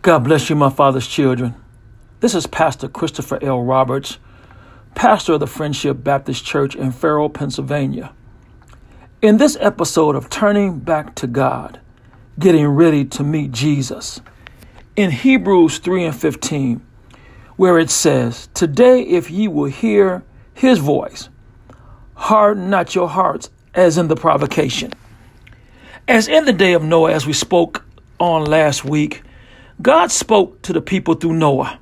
God bless you, my father's children. This is Pastor Christopher L. Roberts, pastor of the Friendship Baptist Church in Farrell, Pennsylvania. In this episode of Turning Back to God, getting ready to meet Jesus, in Hebrews 3 and 15, where it says, Today, if ye will hear his voice, harden not your hearts as in the provocation. As in the day of Noah, as we spoke on last week, God spoke to the people through Noah,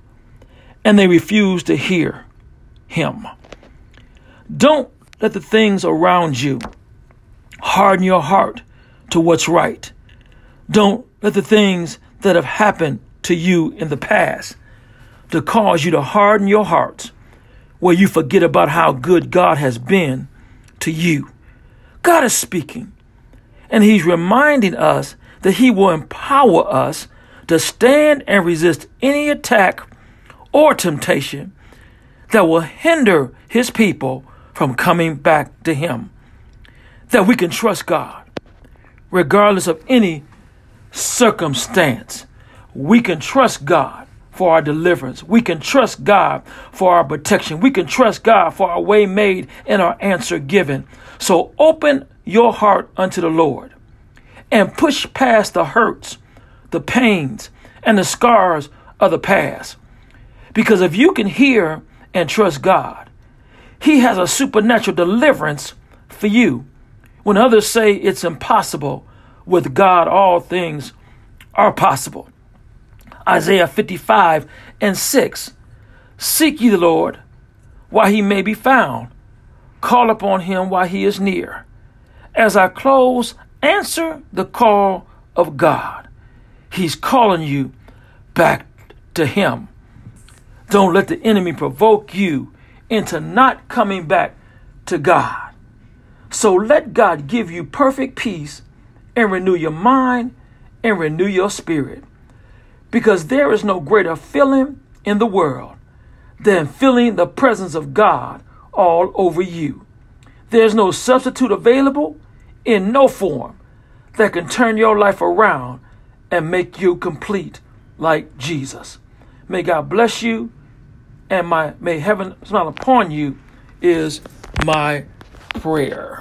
and they refused to hear him. Don't let the things around you harden your heart to what's right. Don't let the things that have happened to you in the past to cause you to harden your heart where you forget about how good God has been to you. God is speaking, and He's reminding us that He will empower us to stand and resist any attack or temptation that will hinder his people from coming back to him. That we can trust God regardless of any circumstance. We can trust God for our deliverance. We can trust God for our protection. We can trust God for our way made and our answer given. So open your heart unto the Lord and push past the hurts the pains, and the scars of the past. Because if you can hear and trust God, He has a supernatural deliverance for you. When others say it's impossible, with God all things are possible. Isaiah 55 and 6 Seek ye the Lord while he may be found, call upon him while he is near. As I close, answer the call of God. He's calling you back to Him. Don't let the enemy provoke you into not coming back to God. So let God give you perfect peace and renew your mind and renew your spirit. Because there is no greater feeling in the world than feeling the presence of God all over you. There's no substitute available in no form that can turn your life around and make you complete like Jesus. May God bless you and my may heaven smile upon you is my prayer.